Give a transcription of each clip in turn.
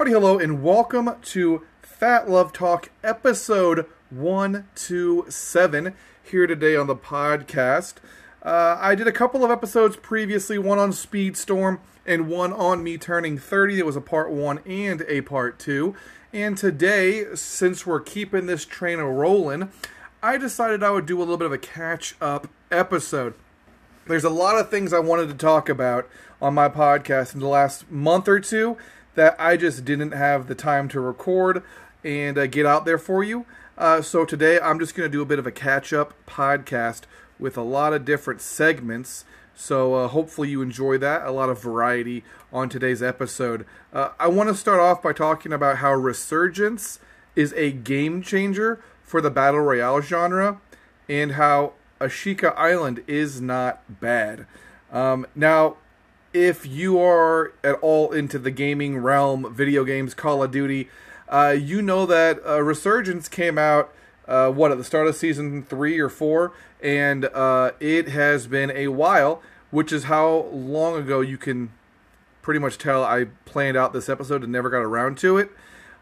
Howdy, hello, and welcome to Phat Love Talk episode 127 here today on the podcast. Uh, I did a couple of episodes previously, one on Speedstorm and one on me turning 30. There was a part one and a part two. And today, since we're keeping this train rolling, I decided I would do a little bit of a catch up episode. There's a lot of things I wanted to talk about on my podcast in the last month or two that I just didn't have the time to record and uh, get out there for you. Uh, so today I'm just going to do a bit of a catch up podcast with a lot of different segments. So uh, hopefully you enjoy that. A lot of variety on today's episode. Uh, I want to start off by talking about how Resurgence is a game changer for the battle royale genre, and how Ashika Island is not bad. Um, now, if you are at all into the gaming realm, video games, Call of Duty, uh, you know that uh, Resurgence came out, uh, what, at the start of season three or four, and uh, it has been a while, which is how long ago you can pretty much tell I planned out this episode and never got around to it.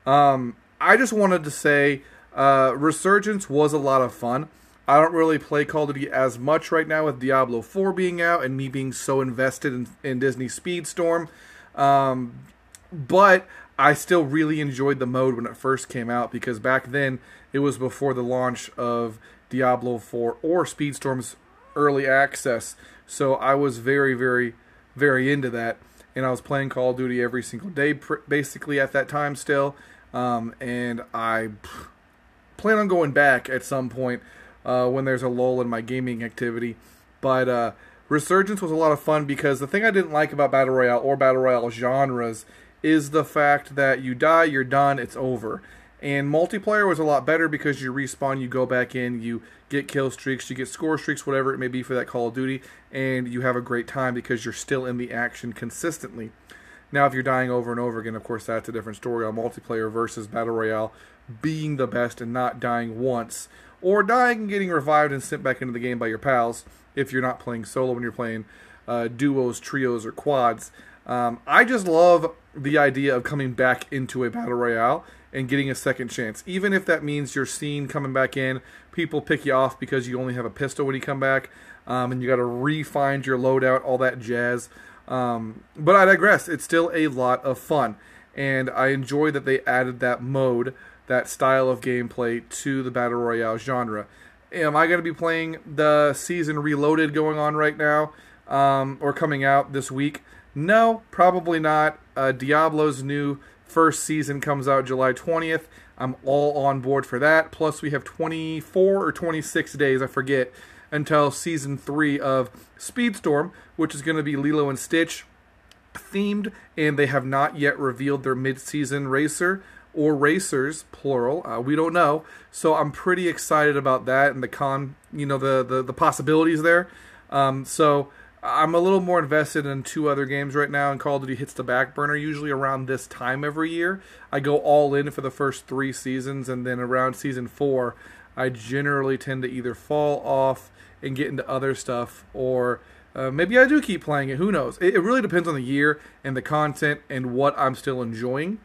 Um, I just wanted to say uh, Resurgence was a lot of fun. I don't really play Call of Duty as much right now with Diablo 4 being out and me being so invested in, in Disney Speedstorm. Um, but I still really enjoyed the mode when it first came out because back then it was before the launch of Diablo 4 or Speedstorm's early access. So I was very, very, very into that. And I was playing Call of Duty every single day basically at that time still. Um, and I plan on going back at some point uh, when there's a lull in my gaming activity. But uh, Resurgence was a lot of fun because the thing I didn't like about Battle Royale or Battle Royale genres is the fact that you die, you're done, it's over. And multiplayer was a lot better because you respawn, you go back in, you get kill streaks, you get score streaks, whatever it may be for that Call of Duty, and you have a great time because you're still in the action consistently. Now, if you're dying over and over again, of course, that's a different story on multiplayer versus Battle Royale being the best and not dying once or dying and getting revived and sent back into the game by your pals if you're not playing solo when you're playing uh, duos, trios, or quads. Um, I just love the idea of coming back into a battle royale and getting a second chance, even if that means you're seen coming back in. People pick you off because you only have a pistol when you come back, um, and you got to re-find your loadout, all that jazz. Um, but I digress. It's still a lot of fun, and I enjoy that they added that mode that style of gameplay to the battle royale genre. Am I going to be playing the season reloaded going on right now, um, or coming out this week? No, probably not. Uh, Diablo's new first season comes out July 20th. I'm all on board for that. Plus, we have 24 or 26 days, I forget, until season three of Speedstorm, which is going to be Lilo and Stitch themed, and they have not yet revealed their mid-season racer or racers, plural. Uh, we don't know. So I'm pretty excited about that and the con, you know, the the, the possibilities there. Um, so I'm a little more invested in two other games right now, and Call of Duty hits the back burner usually around this time every year. I go all in for the first three seasons, and then around season four, I generally tend to either fall off and get into other stuff, or uh, maybe I do keep playing it. Who knows? It, it really depends on the year and the content and what I'm still enjoying.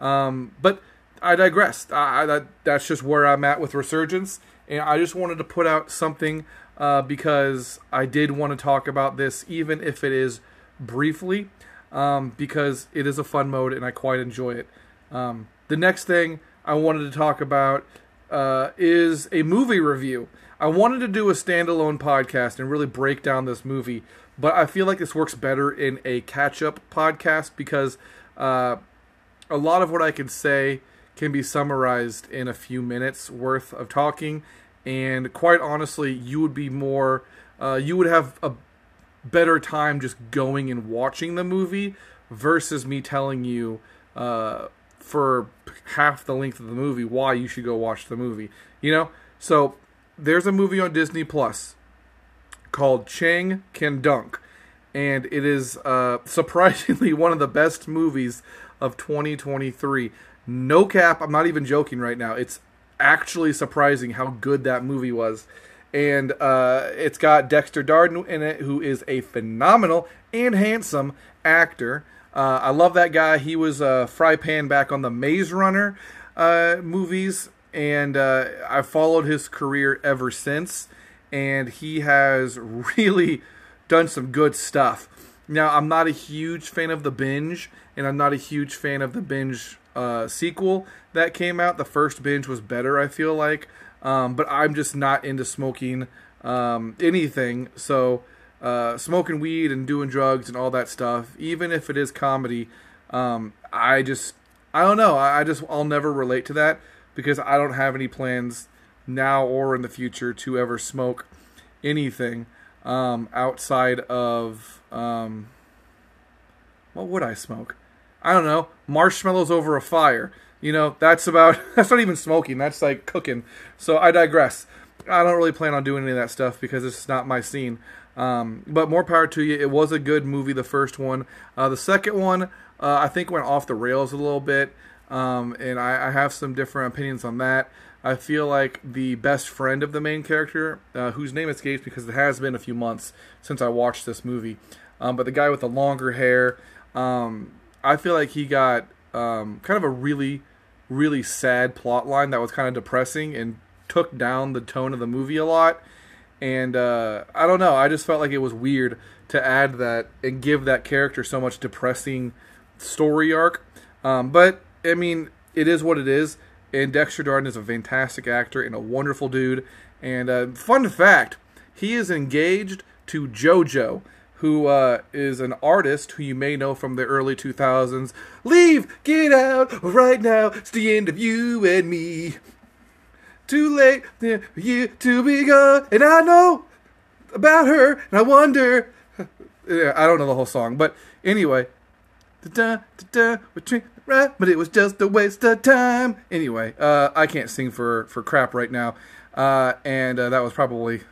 Um, but I digress. I, that, that's just where I'm at with Resurgence, and I just wanted to put out something uh, because I did want to talk about this, even if it is briefly, um, because it is a fun mode and I quite enjoy it. Um, the next thing I wanted to talk about uh, is a movie review. I wanted to do a standalone podcast and really break down this movie, but I feel like this works better in a catch up podcast because uh, a lot of what I can say can be summarized in a few minutes worth of talking. And quite honestly, you would be more, uh, you would have a better time just going and watching the movie versus me telling you uh, for half the length of the movie why you should go watch the movie. You know? So there's a movie on Disney Plus called Chang Can Dunk. And it is uh, surprisingly one of the best movies of 2023. No cap, I'm not even joking right now. It's actually surprising how good that movie was. And uh, it's got Dexter Darden in it, who is a phenomenal and handsome actor. Uh, I love that guy. He was uh, Frypan back on the Maze Runner uh, movies, and uh, I followed his career ever since. And he has really done some good stuff. Now, I'm not a huge fan of the binge, and I'm not a huge fan of the binge uh, sequel that came out. The first binge was better, I feel like, um, but I'm just not into smoking um, anything. So, uh, smoking weed and doing drugs and all that stuff, even if it is comedy, um, I just, I don't know. I, I just, I'll never relate to that because I don't have any plans now or in the future to ever smoke anything um, outside of um, what would I smoke? I don't know, marshmallows over a fire. You know, that's about that's not even smoking. That's like cooking. So I digress. I don't really plan on doing any of that stuff because it's not my scene. Um, but more power to you. It was a good movie, the first one. Uh, the second one, uh, I think, went off the rails a little bit, um, and I, I, have some different opinions on that. I feel like the best friend of the main character, uh, whose name escapes because it has been a few months since I watched this movie, um, but the guy with the longer hair, um, I feel like he got um, kind of a really, really sad plot line that was kind of depressing and took down the tone of the movie a lot. And uh, I don't know, I just felt like it was weird to add that and give that character so much depressing story arc. Um, but I mean, it is what it is and Dexter Darden is a fantastic actor and a wonderful dude. And uh, fun fact, he is engaged to JoJo, who uh, is an artist who you may know from the early 2000s. Leave, get out right now. It's the end of you and me. Too late for you to be gone. And I know about her, and I wonder. I don't know the whole song, but anyway. Da, da, da, right, but it was just a waste of time. Anyway, uh, I can't sing for, for crap right now, uh, and uh, that was probably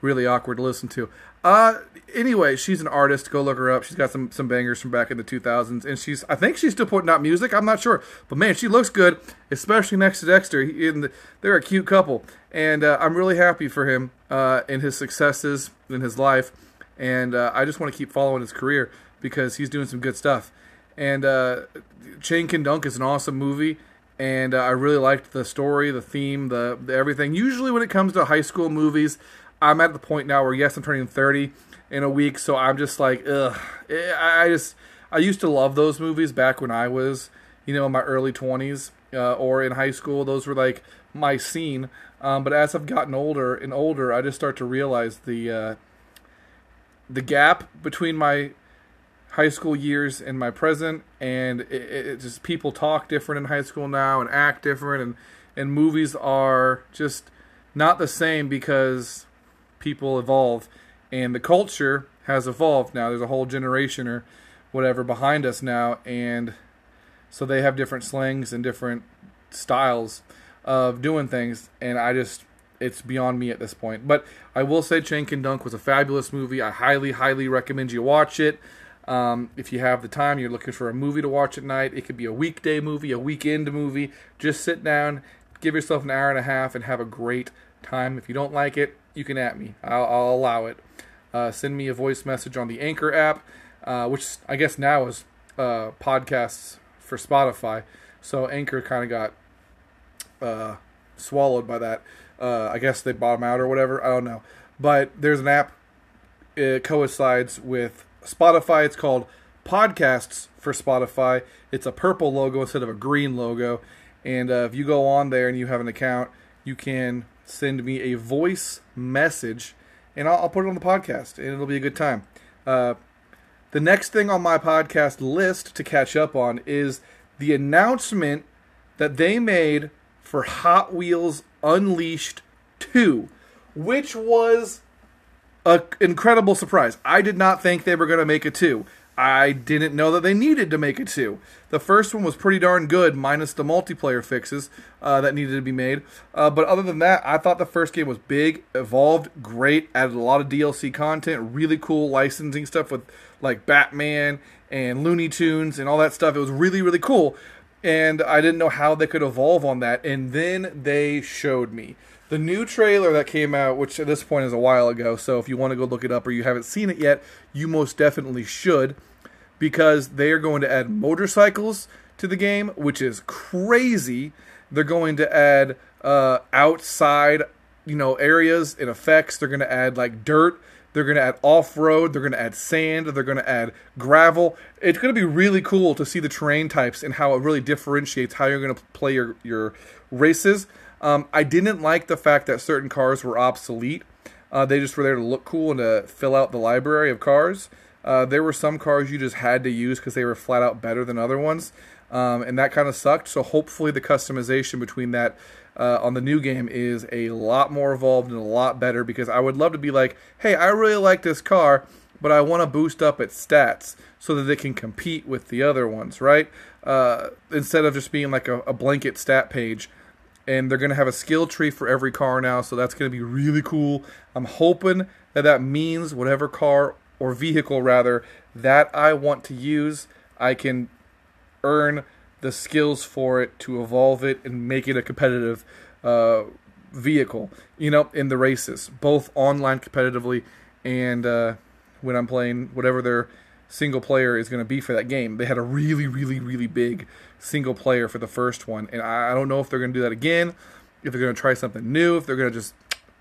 really awkward to listen to. Uh, anyway, she's an artist. Go look her up. She's got some some bangers from back in the 2000s, and she's I think she's still putting out music. I'm not sure, but man, she looks good, especially next to Dexter. He, the, they're a cute couple, and uh, I'm really happy for him uh, and his successes in his life, and uh, I just want to keep following his career because he's doing some good stuff. And uh, Chang Can Dunk is an awesome movie, and uh, I really liked the story, the theme, the, the, everything. Usually, when it comes to high school movies, I'm at the point now where yes, I'm turning 30 in a week, so I'm just like, ugh. Eh, I just I used to love those movies back when I was, you know, in my early 20s uh, or in high school. Those were like my scene. Um, but as I've gotten older and older, I just start to realize the uh, the gap between my high school years and my present, and it, it, just people talk different in high school now and act different, and and movies are just not the same because people evolve, and the culture has evolved now. There's a whole generation or whatever behind us now, and so they have different slangs and different styles of doing things, and I just it's beyond me at this point. But I will say Chang Can Dunk was a fabulous movie. I highly, highly recommend you watch it. Um, if you have the time, you're looking for a movie to watch at night. It could be a weekday movie, a weekend movie. Just sit down, give yourself an hour and a half, and have a great time. If you don't like it, you can at me. I'll, I'll allow it. Uh, send me a voice message on the Anchor app, uh, which I guess now is uh, podcasts for Spotify. So Anchor kind of got uh, swallowed by that. Uh, I guess they bought them out or whatever. I don't know. But there's an app. It coincides with Spotify. It's called Podcasts for Spotify. It's a purple logo instead of a green logo. And uh, if you go on there and you have an account, you can send me a voice message and I'll, I'll put it on the podcast and it'll be a good time. Uh, the next thing on my podcast list to catch up on is the announcement that they made for Hot Wheels Unleashed 2, which was an incredible surprise. I did not think they were going to make a two. I didn't know that they needed to make a two. The first one was pretty darn good, minus the multiplayer fixes uh, that needed to be made. Uh, but other than that, I thought the first game was big, evolved, great, added a lot of DLC content, really cool licensing stuff with like Batman and Looney Tunes and all that stuff. It was really, really cool. And I didn't know how they could evolve on that. And then they showed me. The new trailer that came out, which at this point is a while ago, so if you want to go look it up or you haven't seen it yet, you most definitely should. because they are going to add motorcycles to the game, which is crazy. They're going to add uh, outside, you know, areas and effects. They're going to add like dirt. They're going to add off road. They're going to add sand. They're going to add gravel. It's going to be really cool to see the terrain types and how it really differentiates how you're going to play your your races. Um, I didn't like the fact that certain cars were obsolete. Uh, they just were there to look cool and to fill out the library of cars. Uh, there were some cars you just had to use because they were flat out better than other ones, um, and that kind of sucked. So hopefully the customization between that uh, on the new game is a lot more evolved and a lot better because I would love to be like, hey, I really like this car, but I want to boost up its stats so that it can compete with the other ones, right? Uh, instead of just being like a, a blanket stat page and they're going to have a skill tree for every car now, so that's going to be really cool. I'm hoping that that means whatever car or vehicle rather that I want to use, I can earn the skills for it to evolve it and make it a competitive uh, vehicle, you know, in the races, both online competitively and uh, when I'm playing whatever their single player is going to be for that game. They had a really, really, really big single player for the first one, and I don't know if they're going to do that again, if they're going to try something new, if they're going to just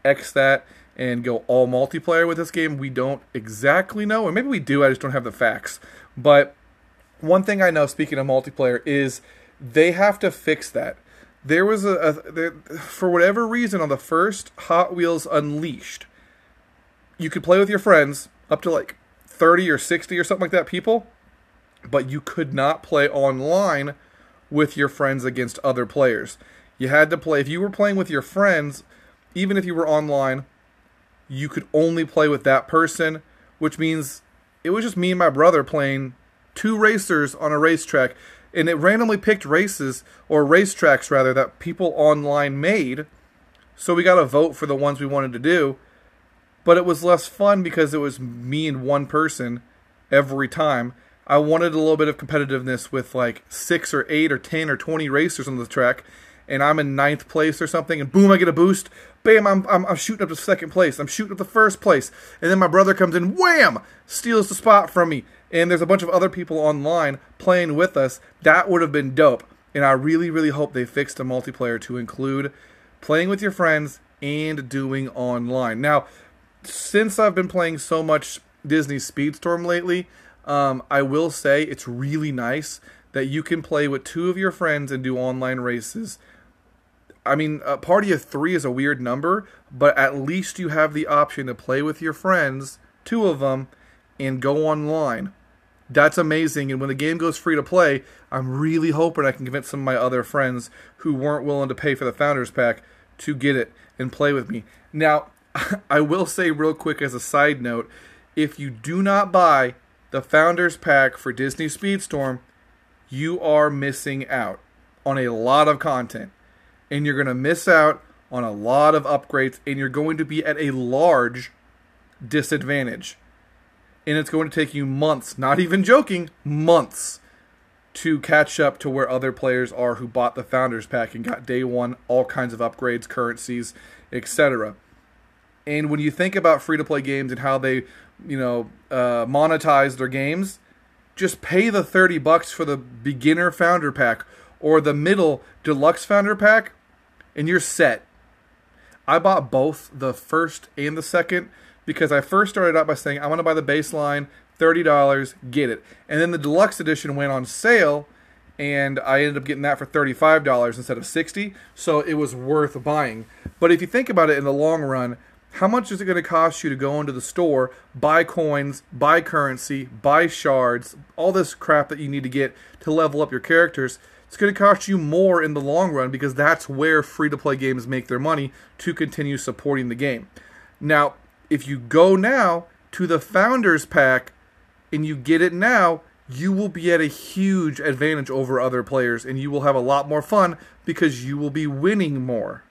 X that and go all multiplayer with this game. We don't exactly know, or maybe we do. I just don't have the facts. But one thing I know, speaking of multiplayer, is they have to fix that. There was a, a there, for whatever reason on the first Hot Wheels Unleashed, you could play with your friends up to like 30 or 60 or something like that people, but you could not play online with your friends against other players. You had to play if you were playing with your friends, even if you were online, you could only play with that person, which means it was just me and my brother playing two racers on a racetrack and it randomly picked races or racetracks rather that people online made. So we got to vote for the ones we wanted to do. But it was less fun because it was me and one person every time. I wanted a little bit of competitiveness with like six or eight or ten or twenty racers on the track, and I'm in ninth place or something, and boom, I get a boost. Bam, I'm, I'm, I'm shooting up to second place. I'm shooting up to first place, and then my brother comes in, wham, steals the spot from me, and there's a bunch of other people online playing with us. That would have been dope, and I really, really hope they fixed the multiplayer to include playing with your friends and doing online. Now, since I've been playing so much Disney Speedstorm lately, um, I will say it's really nice that you can play with two of your friends and do online races. I mean, a party of three is a weird number, but at least you have the option to play with your friends, two of them, and go online. That's amazing. And when the game goes free to play, I'm really hoping I can convince some of my other friends who weren't willing to pay for the Founders Pack to get it and play with me. Now, I will say, real quick, as a side note, if you do not buy the Founders Pack for Disney Speedstorm, you are missing out on a lot of content. And you're going to miss out on a lot of upgrades, and you're going to be at a large disadvantage. And it's going to take you months, not even joking, months to catch up to where other players are who bought the Founders Pack and got day one all kinds of upgrades, currencies, etc. And when you think about free to play games and how they you know, uh, monetize their games, just pay the 30 bucks for the beginner founder pack or the middle deluxe founder pack and you're set. I bought both the first and the second because I first started out by saying I want to buy the baseline, $30, get it. And then the deluxe edition went on sale and I ended up getting that for $35 instead of 60, so it was worth buying. But if you think about it in the long run, how much is it going to cost you to go into the store, buy coins, buy currency, buy shards, all this crap that you need to get to level up your characters? It's going to cost you more in the long run because that's where free to play games make their money to continue supporting the game. Now, if you go now to the Founders Pack and you get it now, you will be at a huge advantage over other players and you will have a lot more fun because you will be winning more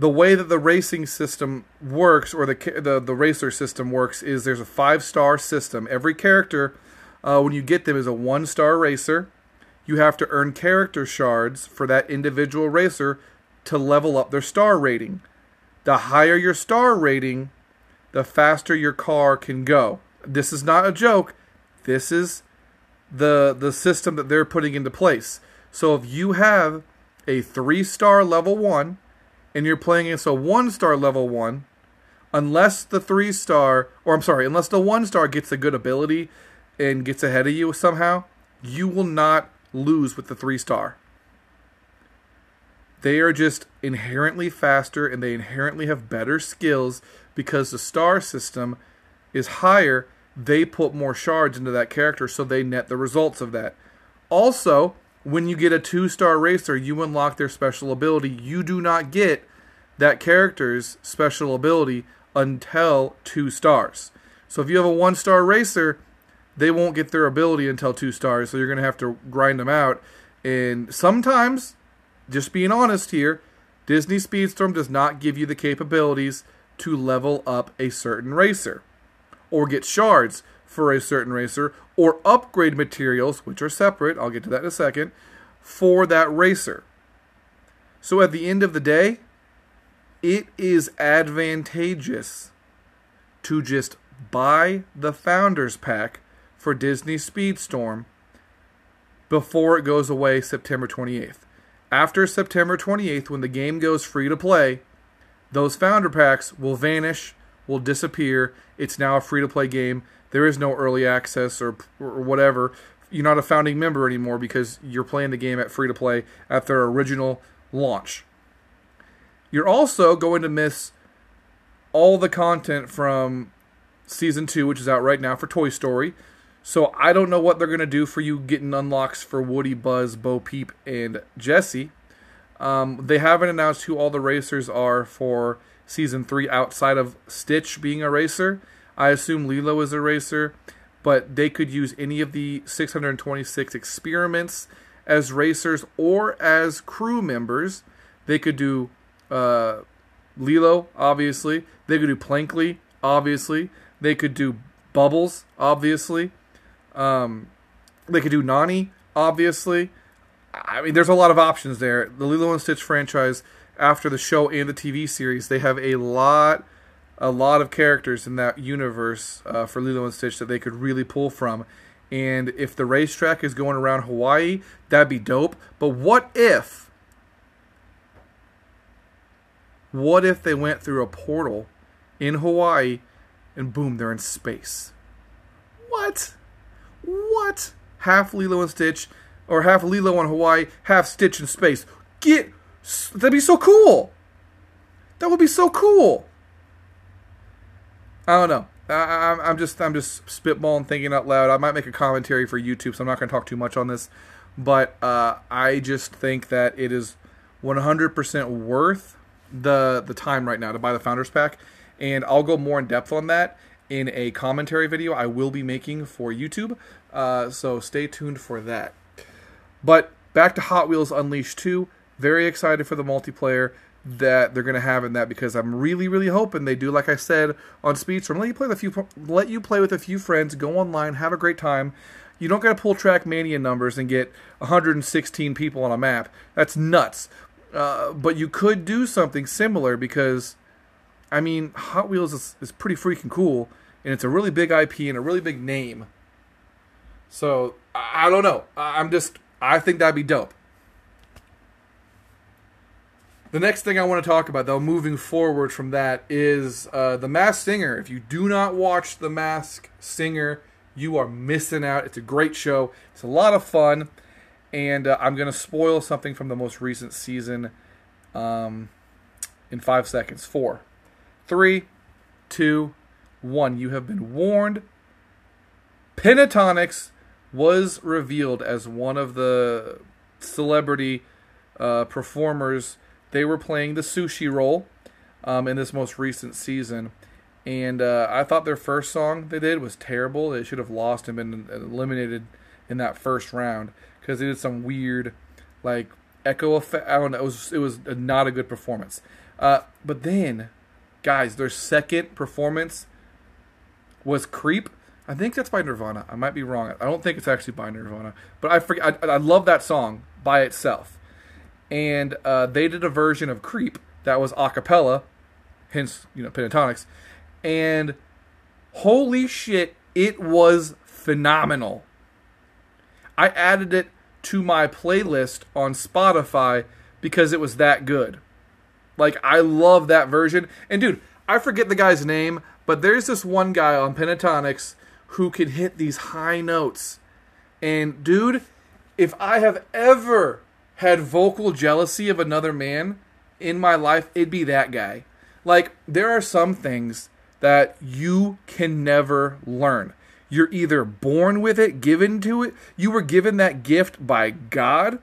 the way that the racing system works, or the the, the racer system works, is there's a five star system. Every character, uh, when you get them, is a one star racer. You have to earn character shards for that individual racer to level up their star rating. The higher your star rating, the faster your car can go. This is not a joke. This is the the system that they're putting into place. So if you have a three star level one and you're playing against a one star level one, unless the three star, or I'm sorry, unless the one star gets a good ability and gets ahead of you somehow, you will not lose with the three star. They are just inherently faster and they inherently have better skills because the star system is higher. They put more shards into that character, so they net the results of that. Also, when you get a two star racer, you unlock their special ability. You do not get that character's special ability until two stars. So if you have a one star racer, they won't get their ability until two stars. So you're going to have to grind them out. And sometimes, just being honest here, Disney Speedstorm does not give you the capabilities to level up a certain racer or get shards for a certain racer or upgrade materials, which are separate, I'll get to that in a second, for that racer. So at the end of the day, it is advantageous to just buy the Founders Pack for Disney Speedstorm before it goes away September 28th. After September 28th, when the game goes free to play, those Founder Packs will vanish, will disappear. It's now a free to play game. There is no early access or, or whatever. You're not a founding member anymore because you're playing the game at free to play at their original launch. You're also going to miss all the content from season two, which is out right now for Toy Story. So I don't know what they're gonna do for you getting unlocks for Woody, Buzz, Bo Peep, and Jesse. Um, they haven't announced who all the racers are for season three outside of Stitch being a racer. I assume Lilo is a racer, but they could use any of the 626 experiments as racers or as crew members. They could do uh, Lilo, obviously. They could do Pleakley, obviously. They could do Bubbles, obviously. Um, they could do Nani, obviously. I mean, there's a lot of options there. The Lilo and Stitch franchise, after the show and the TV series, they have a lot, a lot of characters in that universe uh, for Lilo and Stitch that they could really pull from. And if the racetrack is going around Hawaii, that'd be dope. But what if? What if they went through a portal in Hawaii and boom, they're in space? What? What? Half Lilo and Stitch, or half Lilo on Hawaii, half Stitch in space. Get that'd be so cool. That would be so cool. I don't know. I, am just I'm just spitballing, thinking out loud. I might make a commentary for YouTube, so I'm not going to talk too much on this. But uh, I just think that it is 100% worth the the time right now to buy the Founders Pack, and I'll go more in depth on that in a commentary video I will be making for YouTube. Uh, so stay tuned for that. But back to Hot Wheels Unleashed 2. Very excited for the multiplayer that they're going to have in that because I'm really, really hoping they do. Like I said on Speedstorm, let you play with a few, let you play with a few friends, go online, have a great time. You don't got to pull Trackmania numbers and get 116 people on a map. That's nuts. Uh, but you could do something similar because, I mean, Hot Wheels is, is pretty freaking cool and it's a really big IP and a really big name. So I, I don't know. I, I'm just I think that'd be dope. The next thing I want to talk about, though, moving forward from that, is uh, The Masked Singer. If you do not watch The Masked Singer, you are missing out. It's a great show. It's a lot of fun, and uh, I'm going to spoil something from the most recent season um, in five seconds. Four, three, two, one, you have been warned. Pentatonix was revealed as one of the celebrity uh, performers. They were playing the sushi role um, in this most recent season. And uh, I thought their first song they did was terrible. They should have lost and been eliminated in that first round because they did some weird, like echo effect. I don't know. It was it was not a good performance. Uh, but then, guys, their second performance was Creep. I think that's by Nirvana. I might be wrong. I don't think it's actually by Nirvana, but I forget. I, I love that song by itself, and uh, they did a version of Creep that was a cappella, hence you know Pentatonix, and holy shit, it was phenomenal. I added it to my playlist on Spotify because it was that good. Like I love that version. And dude, I forget the guy's name, but there's this one guy on Pentatonix who can hit these high notes. And dude, if I have ever had vocal jealousy of another man in my life, it'd be that guy. Like there are some things that you can never learn. You're either born with it, given to it, you were given that gift by God,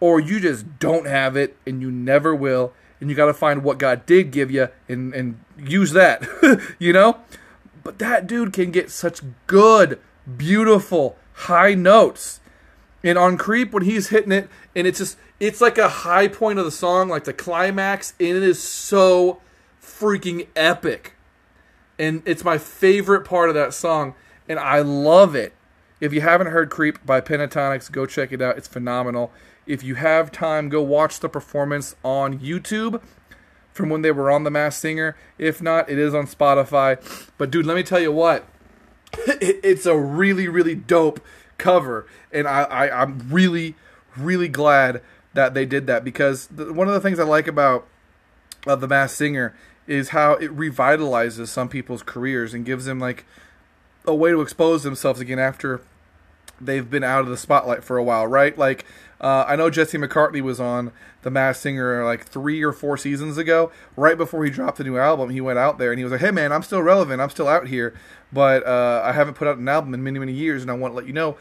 or you just don't have it and you never will. And you got to find what God did give you and, and use that, you know? But that dude can get such good, beautiful, high notes. And on Creep, when he's hitting it, and it's just, it's like a high point of the song, like the climax, and it is so freaking epic and it's my favorite part of that song, and I love it. If you haven't heard Creep by Pentatonix, go check it out. It's phenomenal. If you have time, go watch the performance on YouTube from when they were on The Masked Singer. If not, it is on Spotify. But dude, let me tell you what. it's a really, really dope cover, and I, I I'm really, really glad that they did that because the, one of the things I like about uh, The Masked Singer is how it revitalizes some people's careers and gives them like a way to expose themselves again after they've been out of the spotlight for a while, right? Like uh, I know Jesse McCartney was on The Masked Singer like three or four seasons ago. Right before he dropped the new album, he went out there and he was like, "Hey man, I'm still relevant. I'm still out here, but uh, I haven't put out an album in many many years, and I want to let you know."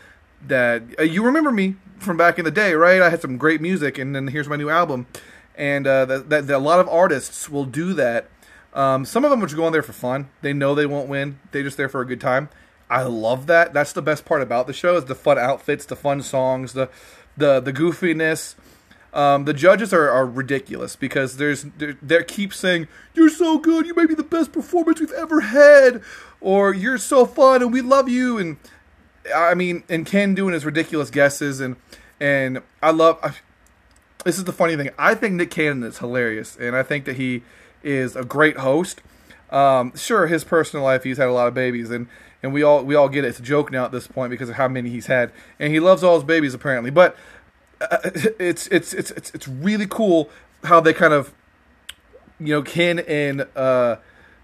That uh, you remember me from back in the day, right? I had some great music, and then here's my new album and uh, that, that, that, a lot of artists will do that um, some of them just go on there for fun. They know they won't win. They're just there for a good time. I love that. That's the best part about the show is the fun outfits, the fun songs, the the the goofiness. Um, the judges are, are ridiculous because there's they keep saying you're so good, you may be the best performance we've ever had, or you're so fun and we love you. And I mean, and Ken doing his ridiculous guesses and and I love. I, this is the funny thing. I think Nick Cannon is hilarious, and I think that he is a great host. Um, sure, his personal life, he's had a lot of babies, and, and we all we all get it. It's a joke now at this point because of how many he's had, and he loves all his babies apparently. But uh, it's, it's it's it's it's really cool how they kind of, you know, Ken and uh,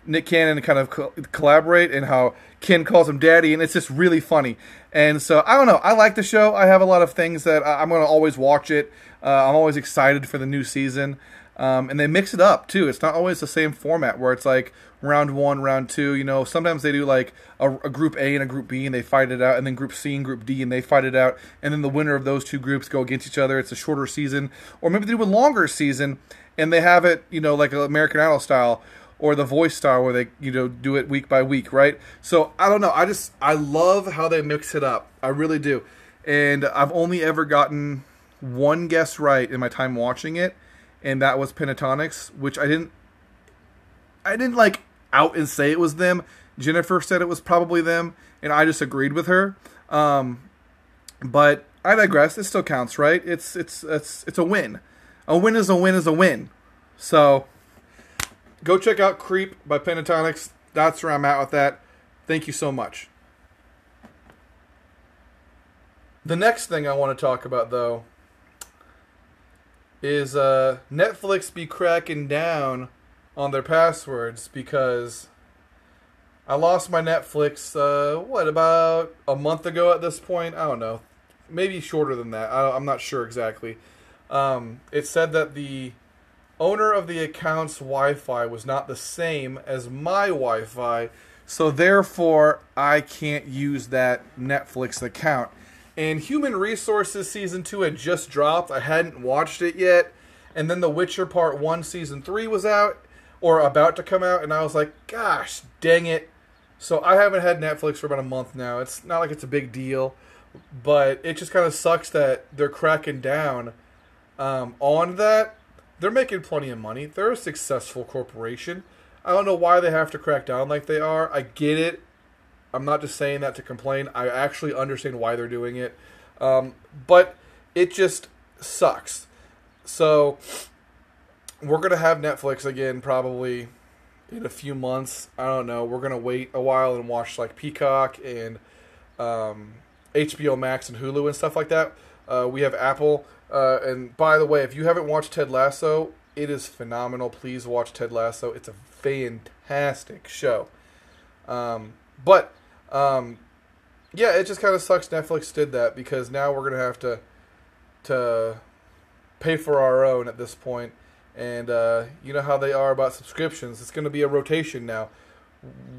Nick Cannon kind of co- collaborate, and how Ken calls him daddy, and it's just really funny. And so I don't know. I like the show. I have a lot of things that I, am going to always watch it. Uh, I'm always excited for the new season. Um, and they mix it up too. It's not always the same format where it's like round one, round two. You know, sometimes they do like a, a, group A and a group B and they fight it out, and then group C and group D and they fight it out, and then the winner of those two groups go against each other. It's a shorter season, or maybe they do a longer season and they have it, you know, like American Idol style or the Voice style where they, you know, do it week by week, right? So I don't know. I just I love how they mix it up. I really do, and I've only ever gotten one guess right in my time watching it and that was Pentatonix, which I didn't I didn't like out and say it was them. Jennifer said it was probably them, and I just agreed with her. Um, but I digress. It still counts, right? It's it's it's it's a win. A win is a win is a win. So go check out Creep by Pentatonix. That's where I'm at with that. Thank you so much. The next thing I want to talk about, though, is uh, Netflix be cracking down on their passwords because I lost my Netflix, uh, what, about a month ago at this point? I don't know. Maybe shorter than that. I, am not sure exactly. Um, it said that the owner of the account's Wi Fi was not the same as my Wi Fi, so therefore I can't use that Netflix account. And Human Resources season two had just dropped. I hadn't watched it yet. And then The Witcher Part One season three was out or about to come out, and I was like, gosh, dang it. So I haven't had Netflix for about a month now. It's not like it's a big deal, but it just kind of sucks that they're cracking down um, on that. They're making plenty of money. They're a successful corporation. I don't know why they have to crack down like they are. I get it. I'm not just saying that to complain. I actually understand why they're doing it. Um, but it just sucks. So we're gonna have Netflix again probably in a few months. I don't know. We're gonna wait a while and watch like Peacock and um, HBO Max and Hulu and stuff like that. Uh, we have Apple. Uh, and by the way, if you haven't watched Ted Lasso, it is phenomenal. Please watch Ted Lasso. It's a fantastic show. Um, but um, yeah, it just kind of sucks Netflix did that because now we're gonna have to to pay for our own at this point. And uh, you know how they are about subscriptions. It's to be a rotation now.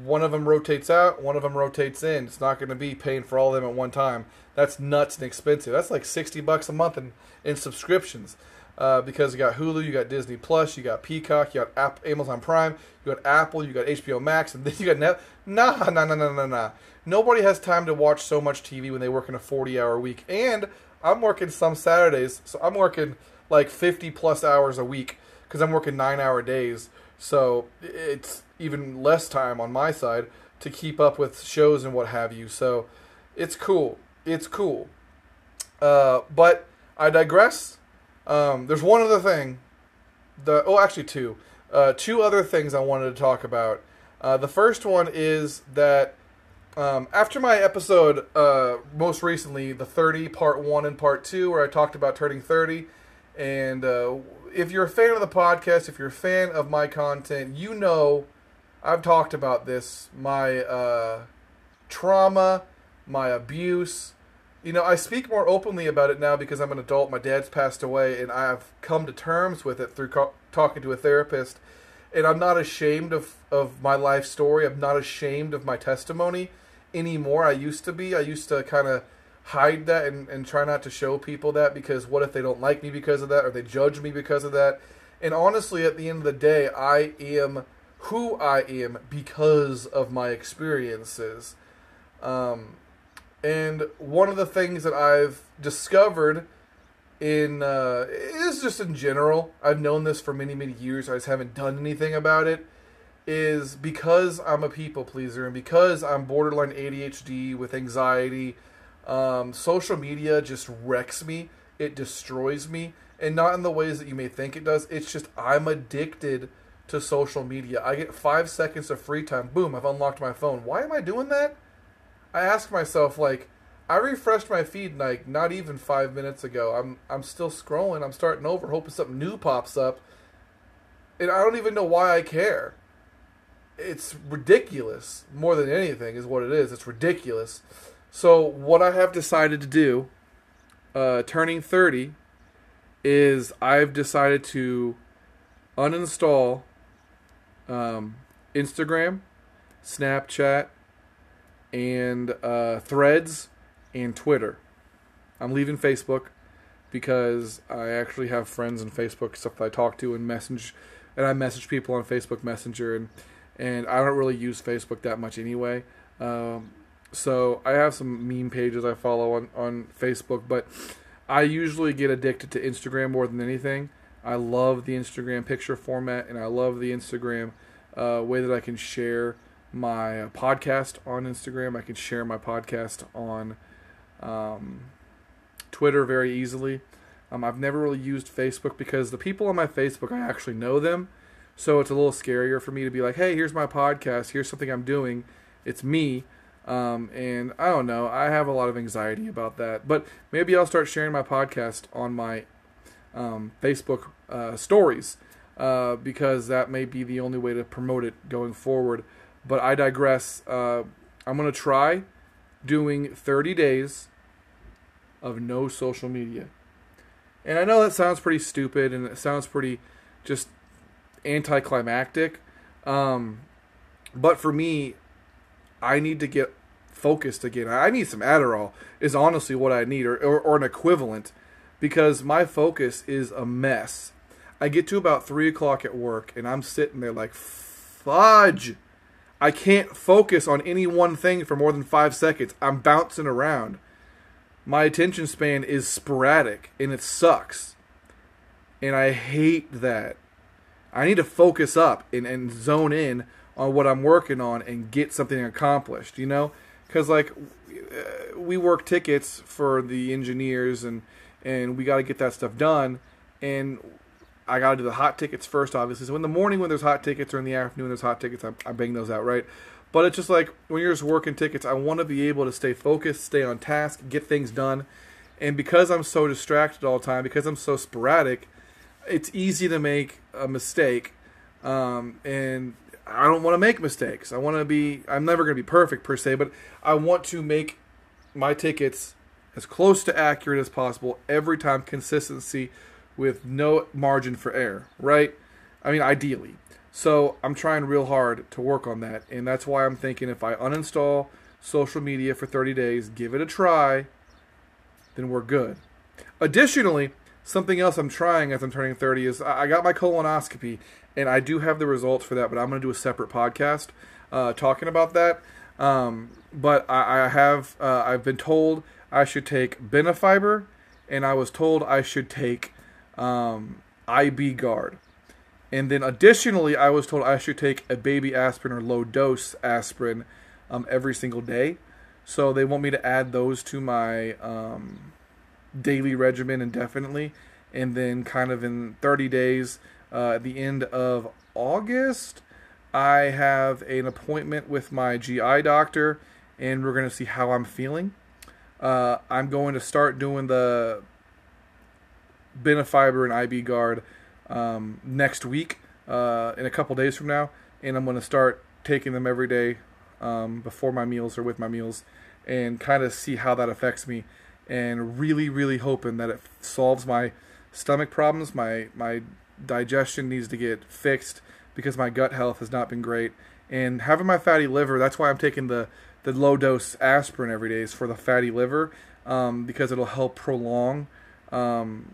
One of them rotates out, one of them rotates in. It's not to be paying for all of them at one time. That's nuts and expensive. That's like sixty bucks a month in in subscriptions. Uh, because you got Hulu, you got Disney Plus, you got Peacock, you got App, Amazon Prime, you got Apple, you got HBO Max, and then you got Net. Nah, nah, nah, nah, nah, nah. Nobody has time to watch so much TV when they work in a forty-hour week. And I'm working some Saturdays, so I'm working like fifty plus hours a week because I'm working nine-hour days. So it's even less time on my side to keep up with shows and what have you. So it's cool. It's cool. Uh, but I digress. Um, there's one other thing. The oh, actually two. Uh, two other things I wanted to talk about. Uh, the first one is that um, after my episode, uh, most recently, the 30 part one and part two, where I talked about turning 30, and uh, if you're a fan of the podcast, if you're a fan of my content, you know I've talked about this my uh, trauma, my abuse, you know, I speak more openly about it now because I'm an adult. My dad's passed away, and I've come to terms with it through co- talking to a therapist. And I'm not ashamed of, of my life story. I'm not ashamed of my testimony anymore. I used to be. I used to kind of hide that and, and try not to show people that because what if they don't like me because of that or they judge me because of that? And honestly, at the end of the day, I am who I am because of my experiences. Um, and one of the things that I've discovered in uh, is just in general, I've known this for many many years. I just haven't done anything about it. Is because I'm a people pleaser and because I'm borderline ADHD with anxiety. Um, social media just wrecks me. It destroys me, and not in the ways that you may think it does. It's just I'm addicted to social media. I get five seconds of free time. Boom! I've unlocked my phone. Why am I doing that? I ask myself like I refreshed my feed like not even five minutes ago. I'm I'm still scrolling. I'm starting over, hoping something new pops up, and I don't even know why I care. It's ridiculous. More than anything, is what it is. It's ridiculous. So what I have decided to do, uh, turning thirty, is I've decided to uninstall um, Instagram, Snapchat, and uh, Threads and Twitter. I'm leaving Facebook because I actually have friends on Facebook, stuff that I talk to and message, and I message people on Facebook Messenger, and and I don't really use Facebook that much anyway. Um, so I have some meme pages I follow on on Facebook, but I usually get addicted to Instagram more than anything. I love the Instagram picture format, and I love the Instagram uh, way that I can share my podcast on Instagram. I can share my podcast on um, Twitter very easily. Um, I've never really used Facebook because the people on my Facebook, I actually know them. So it's a little scarier for me to be like, hey, here's my podcast. Here's something I'm doing. It's me. Um, and I don't know. I have a lot of anxiety about that. But maybe I'll start sharing my podcast on my um, Facebook uh, stories uh, because that may be the only way to promote it going forward. But I digress. Uh, I'm going to try doing 30 days of no social media. And I know that sounds pretty stupid and it sounds pretty just anticlimactic. Um, but for me, I need to get focused again. I need some Adderall, is honestly what I need, or, or, or an equivalent, because my focus is a mess. I get to about 3 o'clock at work and I'm sitting there like, fudge. I can't focus on any one thing for more than five seconds. I'm bouncing around. My attention span is sporadic and it sucks. And I hate that. I need to focus up and, and zone in on what I'm working on and get something accomplished, you know? Because, like, uh, we work tickets for the engineers and, and we got to get that stuff done. And I got to do the hot tickets first, obviously. So in the morning when there's hot tickets or in the afternoon there's hot tickets, I, I bang those out, right? But it's just like when you're just working tickets, I want to be able to stay focused, stay on task, get things done. And because I'm so distracted all the time, because I'm so sporadic, it's easy to make a mistake. Um, and I don't want to make mistakes. I want to be, I'm never going to be perfect per se, but I want to make my tickets as close to accurate as possible every time, consistency with no margin for error, right? I mean, ideally. So I'm trying real hard to work on that, and that's why I'm thinking if I uninstall social media for 30 days, give it a try, then we're good. Additionally, something else I'm trying as I'm turning 30 is I got my colonoscopy, and I do have the results for that, but I'm going to do a separate podcast uh, talking about that. Um, but I, I have uh, I've been told I should take Benefiber, and I was told I should take um, IBgard. And then additionally, I was told I should take a baby aspirin or low dose aspirin um, every single day. So they want me to add those to my um, daily regimen indefinitely. And then, kind of in 30 days, uh, at the end of August, I have an appointment with my GI doctor, and we're going to see how I'm feeling. Uh, I'm going to start doing the Benefiber and IBgard um, next week, uh, in a couple days from now, and I'm going to start taking them every day um, before my meals or with my meals, and kind of see how that affects me, and really, really hoping that it solves my stomach problems. My my digestion needs to get fixed because my gut health has not been great, and having my fatty liver. That's why I'm taking the the low dose aspirin every day is for the fatty liver um, because it'll help prolong um,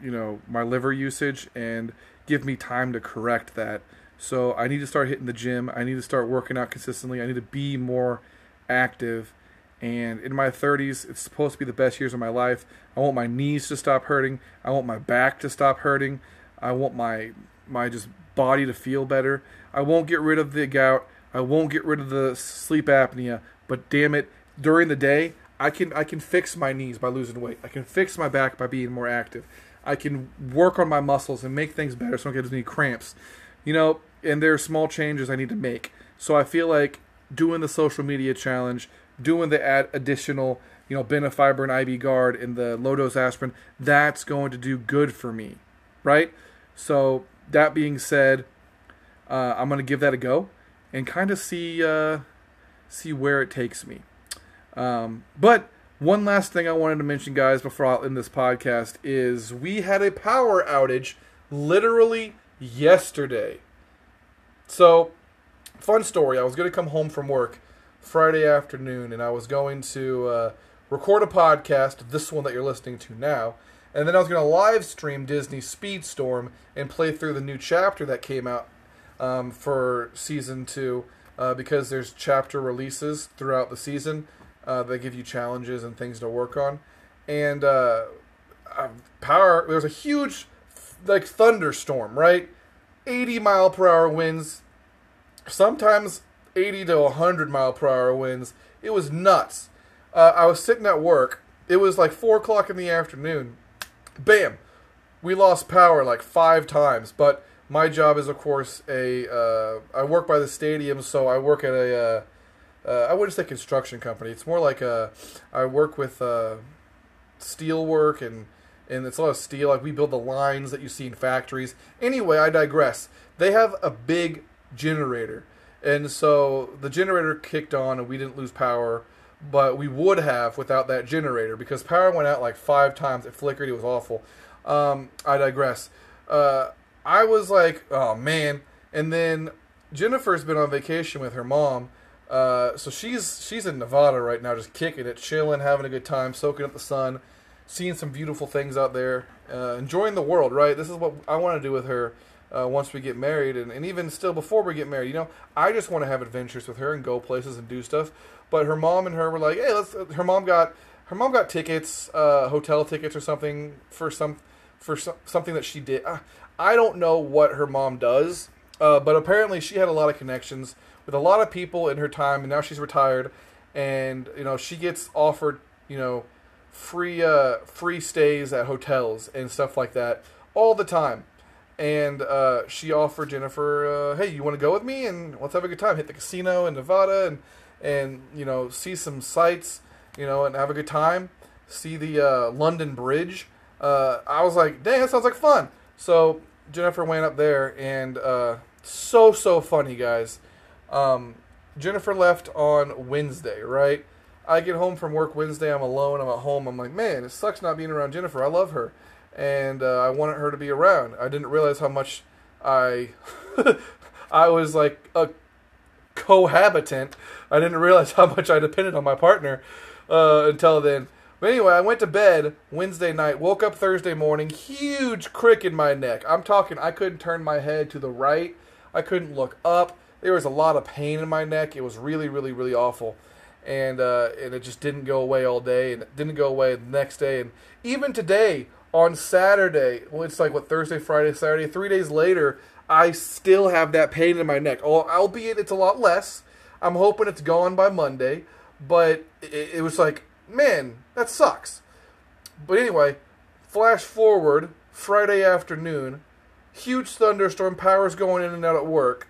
you know my liver usage and give me time to correct that. So I need to start hitting the gym. I need to start working out consistently. I need to be more active. And in my 30s, it's supposed to be the best years of my life. I want my knees to stop hurting. I want my back to stop hurting. I want my my just body to feel better. I won't get rid of the gout. I won't get rid of the sleep apnea. But damn it, during the day, I can I can fix my knees by losing weight. I can fix my back by being more active. I can work on my muscles and make things better so I don't get as many cramps. You know, and there are small changes I need to make. So I feel like doing the social media challenge, doing the ad- additional, you know, Benefiber and IBgard and the low dose aspirin, that's going to do good for me, right? So that being said, uh, I'm going to give that a go and kind of see uh, see where it takes me. Um, but one last thing I wanted to mention, guys, before I end this podcast is we had a power outage literally yesterday. So, fun story. I was going to come home from work Friday afternoon, and I was going to uh, record a podcast, this one that you're listening to now, and then I was going to live stream Disney Speedstorm and play through the new chapter that came out um, for season two, uh, because there's chapter releases throughout the season uh, they give you challenges and things to work on. And uh, uh, power, there was a huge like thunderstorm, right? 80 mile per hour winds, sometimes 80 to 100 mile per hour winds. It was nuts. Uh, I was sitting at work. It was like 4 o'clock in the afternoon. Bam! We lost power like five times. But my job is, of course, a. Uh, I work by the stadium, so I work at a uh, uh, I wouldn't say construction company. It's more like a, I work with uh, steel work and and it's a lot of steel. Like we build the lines that you see in factories. Anyway, I digress. They have a big generator, and so the generator kicked on, and we didn't lose power, but we would have without that generator because power went out like five times. It flickered. It was awful. Um, I digress. Uh, I was like, oh man, and then Jennifer's been on vacation with her mom uh, so she's she's in Nevada right now, just kicking it, chilling, having a good time, soaking up the sun, seeing some beautiful things out there, uh, enjoying the world. Right, this is what I want to do with her uh, once we get married, and, and even still before we get married. You know, I just want to have adventures with her and go places and do stuff. But her mom and her were like, hey, let's. Her mom got her mom got tickets, uh, hotel tickets or something for some for some, something that she did. I don't know what her mom does, uh, but apparently she had a lot of connections with a lot of people in her time, and now she's retired, and you know she gets offered you know free uh, free stays at hotels and stuff like that all the time. and uh, she offered Jennifer, uh, "Hey, you want to go with me and let's have a good time. Hit the casino in Nevada and and you know see some sights, you know, and have a good time. See the uh, London Bridge." Uh, I was like, "Dang, that sounds like fun." So Jennifer went up there, and uh, so so funny, guys. Um, Jennifer left on Wednesday, right? I get home from work Wednesday. I'm alone. I'm at home. I'm like, man, it sucks not being around Jennifer. I love her and uh, I wanted her to be around. I didn't realize how much I I was like a cohabitant. I didn't realize how much I depended on my partner uh, until then. But anyway, I went to bed Wednesday night, woke up Thursday morning, huge crick in my neck. I'm talking, I couldn't turn my head to the right. I couldn't look up. There was a lot of pain in my neck. It was really, really, really awful. And uh, and it just didn't go away all day, and it didn't go away the next day. And even today, on Saturday, well, it's like what Thursday, Friday, Saturday, three days later, I still have that pain in my neck. Albeit it's a lot less. I'm hoping it's gone by Monday, but it, it was like, man, that sucks. But anyway, flash forward Friday afternoon, huge thunderstorm, power's going in and out at work.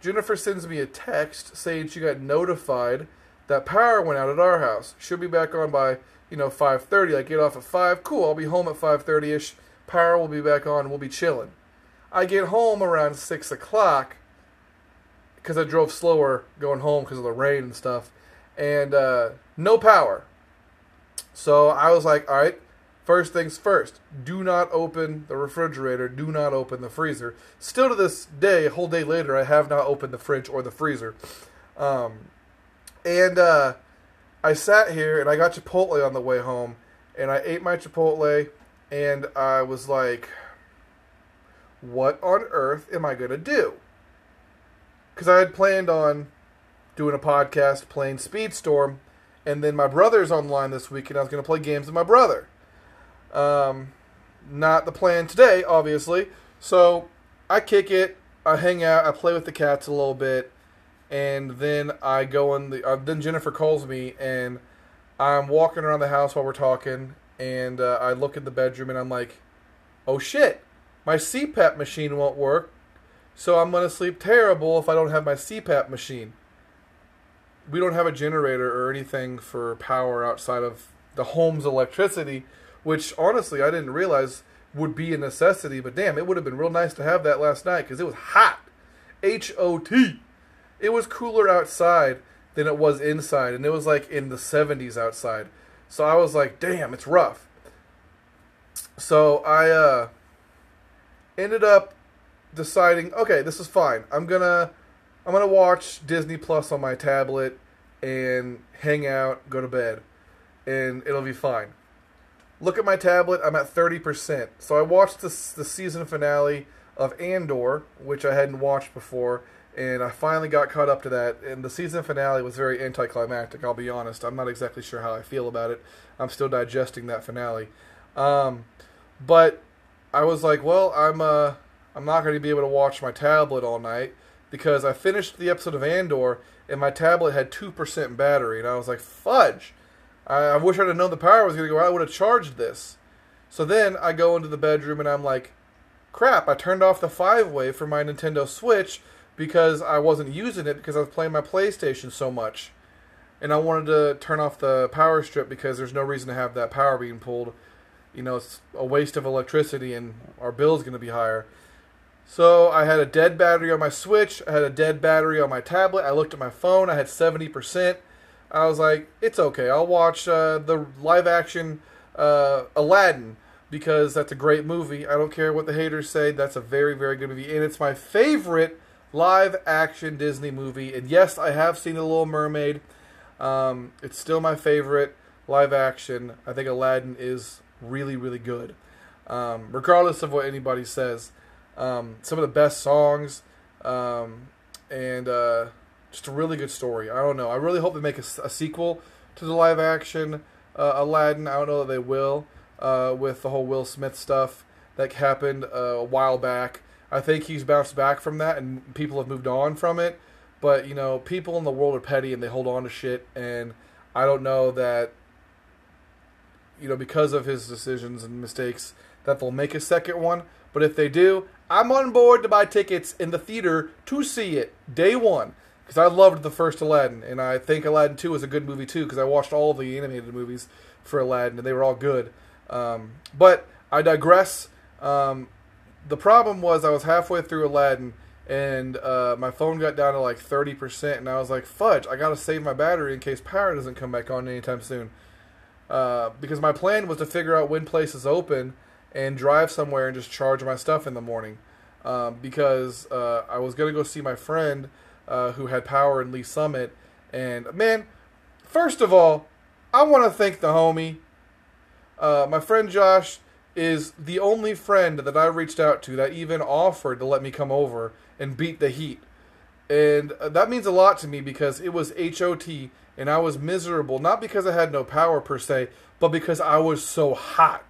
Jennifer sends me a text saying she got notified that power went out at our house. She'll be back on by you know, 5.30. I get off at 5. Cool, I'll be home at 5.30ish. Power will be back on. We'll be chilling. I get home around 6 o'clock because I drove slower going home because of the rain and stuff. And uh, no power. So I was like, all right, first things first. Do not open the refrigerator. Do not open the freezer. Still to this day, a whole day later, I have not opened the fridge or the freezer. Um, and uh, I sat here and I got Chipotle on the way home, and I ate my Chipotle, and I was like, what on earth am I going to do? Because I had planned on doing a podcast playing Speedstorm, and then my brother's online this week, and I was going to play games with my brother. Um, not the plan today, obviously. So I kick it, I hang out, I play with the cats a little bit, and then I go in the. Uh, then Jennifer calls me, and I'm walking around the house while we're talking, and uh, I look at the bedroom, and I'm like, "Oh shit, my CPAP machine won't work, so I'm gonna sleep terrible if I don't have my CPAP machine." We don't have a generator or anything for power outside of the home's electricity, which honestly I didn't realize would be a necessity. But damn, it would have been real nice to have that last night because it was hot. H O T it was cooler outside than it was inside, and it was like in the 70s outside. So I was like, damn, it's rough. So I uh, ended up deciding, okay, this is fine. I'm gonna I'm gonna watch Disney Plus on my tablet and hang out, go to bed, and it'll be fine. Look at my tablet. I'm at 30%. So I watched the the season finale of Andor, which I hadn't watched before and I finally got caught up to that. And the season finale was very anticlimactic. I'll be honest. I'm not exactly sure how I feel about it. I'm still digesting that finale. Um, but I was like, well, I'm uh, I'm not going to be able to watch my tablet all night because I finished the episode of Andor and my tablet had two percent battery, and I was like, fudge. I, I wish I'd have known the power was going to go out. I would have charged this. So then I go into the bedroom and I'm like, crap! I turned off the five way for my Nintendo Switch because I wasn't using it because I was playing my PlayStation so much. And I wanted to turn off the power strip because there's no reason to have that power being pulled. You know, it's a waste of electricity and our bill's going to be higher. So I had a dead battery on my Switch. I had a dead battery on my tablet. I looked at my phone. I had 70%. I was like, it's okay. I'll watch uh, the live action uh, Aladdin because that's a great movie. I don't care what the haters say. That's a very, very good movie. And it's my favorite live action Disney movie. And yes, I have seen The Little Mermaid. Um, it's still my favorite live action. I think Aladdin is really, really good. Um, regardless of what anybody says. Um, some of the best songs, um, and uh, just a really good story. I don't know. I really hope they make a, a sequel to the live action uh, Aladdin. I don't know that they will uh, with the whole Will Smith stuff that happened uh, a while back. I think he's bounced back from that, and people have moved on from it. But you know, people in the world are petty and they hold on to shit, and I don't know that you know, because of his decisions and mistakes, that they'll make a second one. But if they do, I'm on board to buy tickets in the theater to see it day one because I loved the first Aladdin, and I think Aladdin Two is a good movie too because I watched all the animated movies for Aladdin and they were all good. Um, but I digress. Um, the problem was I was halfway through Aladdin and uh, my phone got down to like 30% and I was like, fudge, I gotta save my battery in case power doesn't come back on anytime soon. Uh, because my plan was to figure out when places open and drive somewhere and just charge my stuff in the morning. Um, because uh, I was gonna go see my friend uh, who had power in Lee Summit, and man, first of all, I want to thank the homie. Uh, my friend Josh is the only friend that I reached out to that even offered to let me come over and beat the heat. And uh, that means a lot to me because it was HOT and I was miserable, not because I had no power per se, but because I was so hot.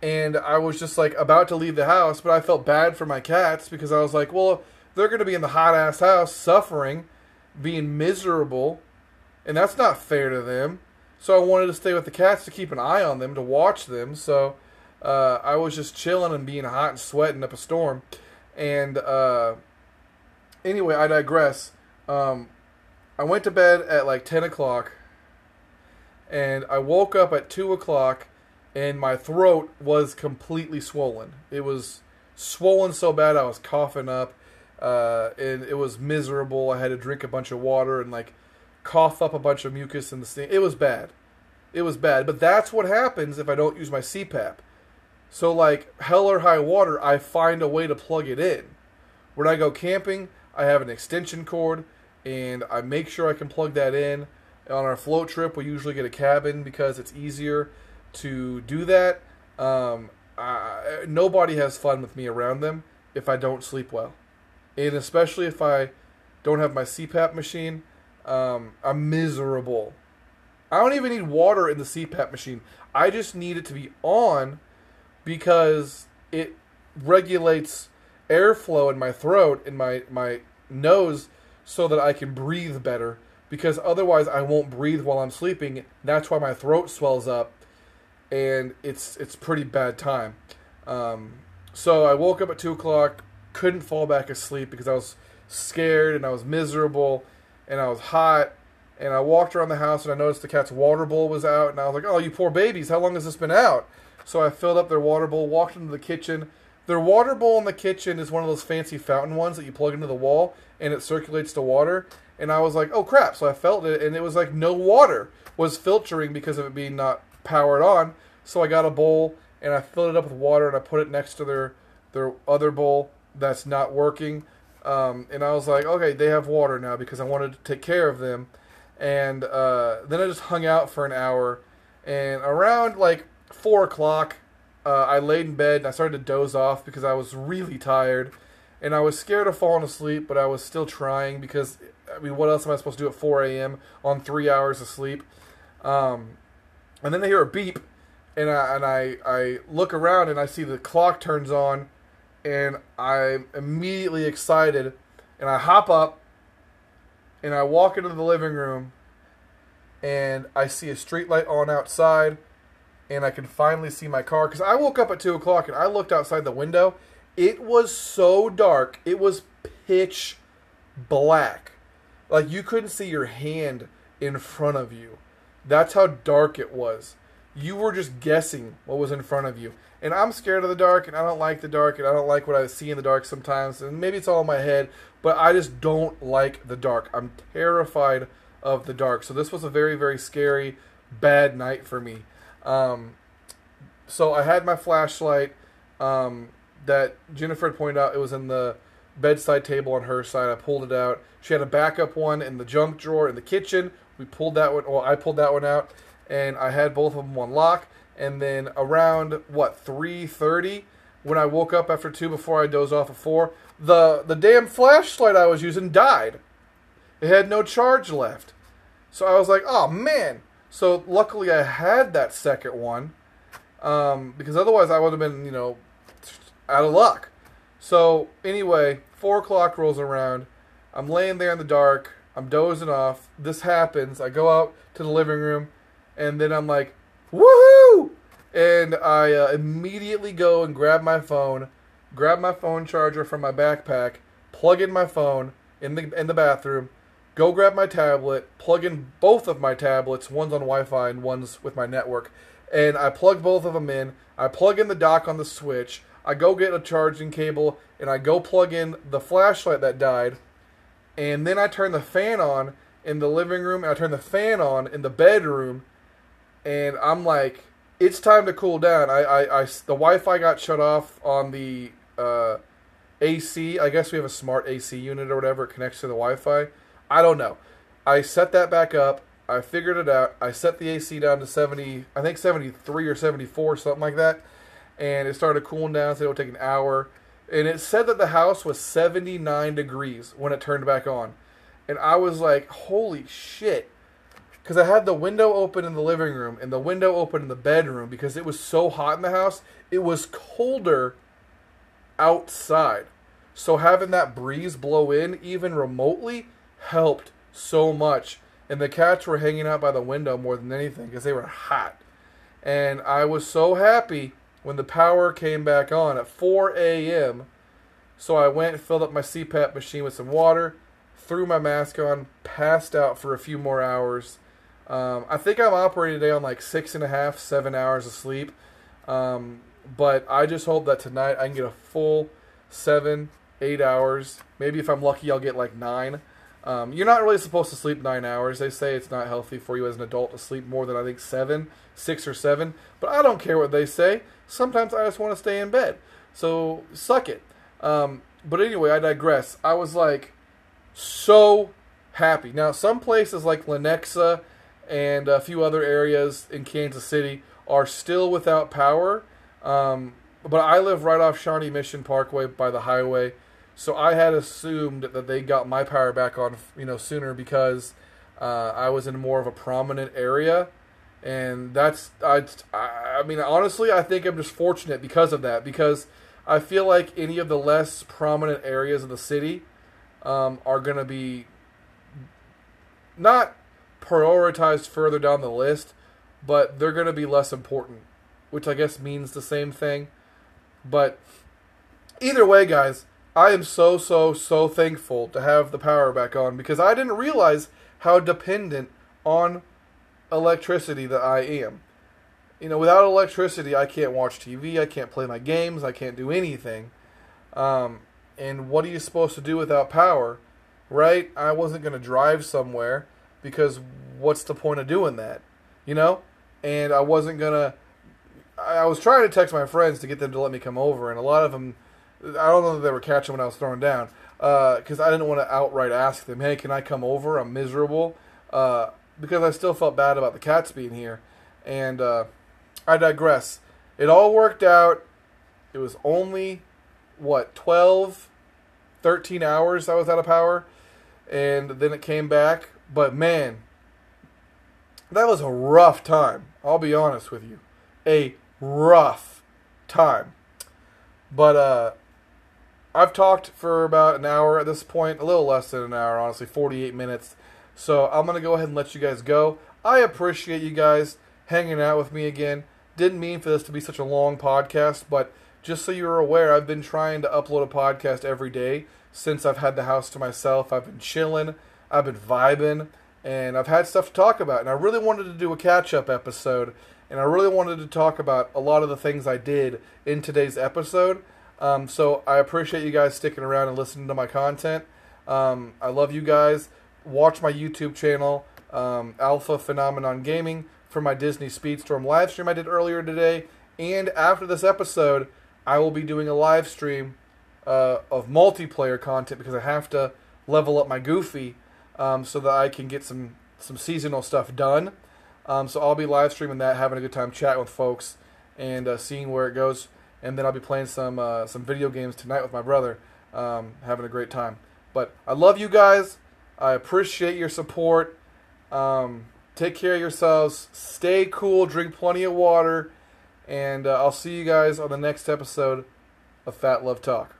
And I was just like about to leave the house, but I felt bad for my cats because I was like, well, they're going to be in the hot ass house suffering, being miserable, and that's not fair to them. So I wanted to stay with the cats to keep an eye on them, to watch them. So uh, I was just chilling and being hot and sweating up a storm. And uh, anyway, I digress. Um, I went to bed at like 10 o'clock, and I woke up at 2 o'clock, and my throat was completely swollen. It was swollen so bad I was coughing up, uh, and it was miserable. I had to drink a bunch of water and like cough up a bunch of mucus in the steam. It was bad. It was bad. But that's what happens if I don't use my CPAP. So, like, hell or high water, I find a way to plug it in. When I go camping, I have an extension cord, and I make sure I can plug that in. On our float trip, we usually get a cabin because it's easier to do that. Um, I, nobody has fun with me around them if I don't sleep well. And especially if I don't have my CPAP machine, um, I'm miserable. I don't even need water in the CPAP machine. I just need it to be on because it regulates airflow in my throat in my my nose so that I can breathe better because otherwise I won't breathe while I'm sleeping. That's why my throat swells up and it's it's pretty bad time. Um, so I woke up at two o'clock, couldn't fall back asleep because I was scared and I was miserable and I was hot. And I walked around the house and I noticed the cat's water bowl was out and I was like, "Oh, you poor babies! How long has this been out?" So I filled up their water bowl, walked into the kitchen. Their water bowl in the kitchen is one of those fancy fountain ones that you plug into the wall and it circulates the water. And I was like, oh crap. So I felt it and it was like no water was filtering because of it being not powered on. So I got a bowl and I filled it up with water and I put it next to their, their other bowl that's not working. Um, and I was like, okay, they have water now because I wanted to take care of them. And uh, then I just hung out for an hour. And around like four o'clock, uh, I laid in bed and I started to doze off because I was really tired, and I was scared of falling asleep, but I was still trying because I mean, what else am I supposed to do at 4 a.m. on three hours of sleep? Um, and then I hear a beep, and I and I I look around and I see the clock turns on, and I'm immediately excited, and I hop up, and I walk into the living room, and I see a street light on outside and I can finally see my car. Because I woke up at 2 o'clock and I looked outside the window. It was so dark. It was pitch black. Like you couldn't see your hand in front of you. That's how dark it was. You were just guessing what was in front of you. And I'm scared of the dark and I don't like the dark and I don't like what I see in the dark sometimes. And maybe it's all in my head, but I just don't like the dark. I'm terrified of the dark. So this was a very, very scary, bad night for me. Um, so I had my flashlight um, that Jennifer had pointed out. It was in the bedside table on her side. I pulled it out. She had a backup one in the junk drawer in the kitchen. We pulled that one. Well, I pulled that one out, and I had both of them on lock. And then around what three thirty, when I woke up after two before I dozed off at four, the the damn flashlight I was using died. It had no charge left. So I was like, oh man. So luckily I had that second one, um, because otherwise I would have been, you know, out of luck. So anyway, four o'clock rolls around. I'm laying there in the dark. I'm dozing off. This happens. I go out to the living room, and then I'm like, woohoo! And I uh, immediately go and grab my phone, grab my phone charger from my backpack, plug in my phone in the in the bathroom, go grab my tablet, plug in both of my tablets. One's on Wi-Fi and one's with my network, and I plug both of them in. I plug in the dock on the switch. I go get a charging cable and I go plug in the flashlight that died, and then I turn the fan on in the living room and I turn the fan on in the bedroom, and I'm like, it's time to cool down. I, I, I the Wi-Fi got shut off on the uh, AC. I guess we have a smart AC unit or whatever. It connects to the Wi-Fi. I don't know. I set that back up. I figured it out. I set the AC down to 70, I think 73 or 74, something like that. And it started cooling down, so it would take an hour. And it said that the house was 79 degrees when it turned back on. And I was like, holy shit. Because I had the window open in the living room and the window open in the bedroom because it was so hot in the house. It was colder outside. So having that breeze blow in, even remotely, helped so much. And the cats were hanging out by the window more than anything because they were hot. And I was so happy when the power came back on at 4 a.m. So I went and filled up my CPAP machine with some water, threw my mask on, passed out for a few more hours. Um, I think I'm operating today on like six and a half, seven hours of sleep. Um, but I just hope that tonight I can get a full seven, eight hours. Maybe if I'm lucky, I'll get like nine. Um, you're not really supposed to sleep nine hours. They say it's not healthy for you as an adult to sleep more than I think seven, six or seven. But I don't care what they say. Sometimes I just want to stay in bed. So suck it. Um, but anyway, I digress. I was like so happy. Now, some places like Lenexa and a few other areas in Kansas City are still without power. Um, but I live right off Shawnee Mission Parkway by the highway. So I had assumed that they got my power back on, you know, sooner because uh, I was in more of a prominent area, and that's I. I mean, honestly, I think I'm just fortunate because of that because I feel like any of the less prominent areas of the city um, are going to be not prioritized further down the list, but they're going to be less important, which I guess means the same thing. But either way, guys, I am so, so, so thankful to have the power back on because I didn't realize how dependent on electricity that I am. You know, without electricity, I can't watch TV, I can't play my games, I can't do anything. Um, and what are you supposed to do without power? Right? I wasn't going to drive somewhere because what's the point of doing that? You know? And I wasn't to. I was trying to text my friends to get them to let me come over, and a lot of them I don't know that they were catching when I was throwing down because uh, I didn't want to outright ask them, "Hey, can I come over? I'm miserable," uh, because I still felt bad about the cats being here. And uh, I digress. It all worked out. It was only what 12, 13 hours I was out of power, and then it came back. But man, that was a rough time. I'll be honest with you, a rough time. But uh, I've talked for about an hour at this point, a little less than an hour, honestly, 48 minutes. So I'm going to go ahead and let you guys go. I appreciate you guys hanging out with me again. Didn't mean for this to be such a long podcast, but just so you're aware, I've been trying to upload a podcast every day since I've had the house to myself. I've been chilling, I've been vibing, and I've had stuff to talk about. And I really wanted to do a catch up episode, and I really wanted to talk about a lot of the things I did in today's episode. Um, so I appreciate you guys sticking around and listening to my content. Um, I love you guys. Watch my YouTube channel, um, Alpha Phenomenon Gaming, for my Disney Speedstorm live stream I did earlier today. And after this episode, I will be doing a live stream uh, of multiplayer content because I have to level up my Goofy um, so that I can get some some seasonal stuff done. Um, so I'll be live streaming that, having a good time chatting with folks and uh, seeing where it goes and then I'll be playing some uh, some video games tonight with my brother, um, having a great time. But I love you guys. I appreciate your support. Um, take care of yourselves. Stay cool. Drink plenty of water. And uh, I'll see you guys on the next episode of Phat Love Talk.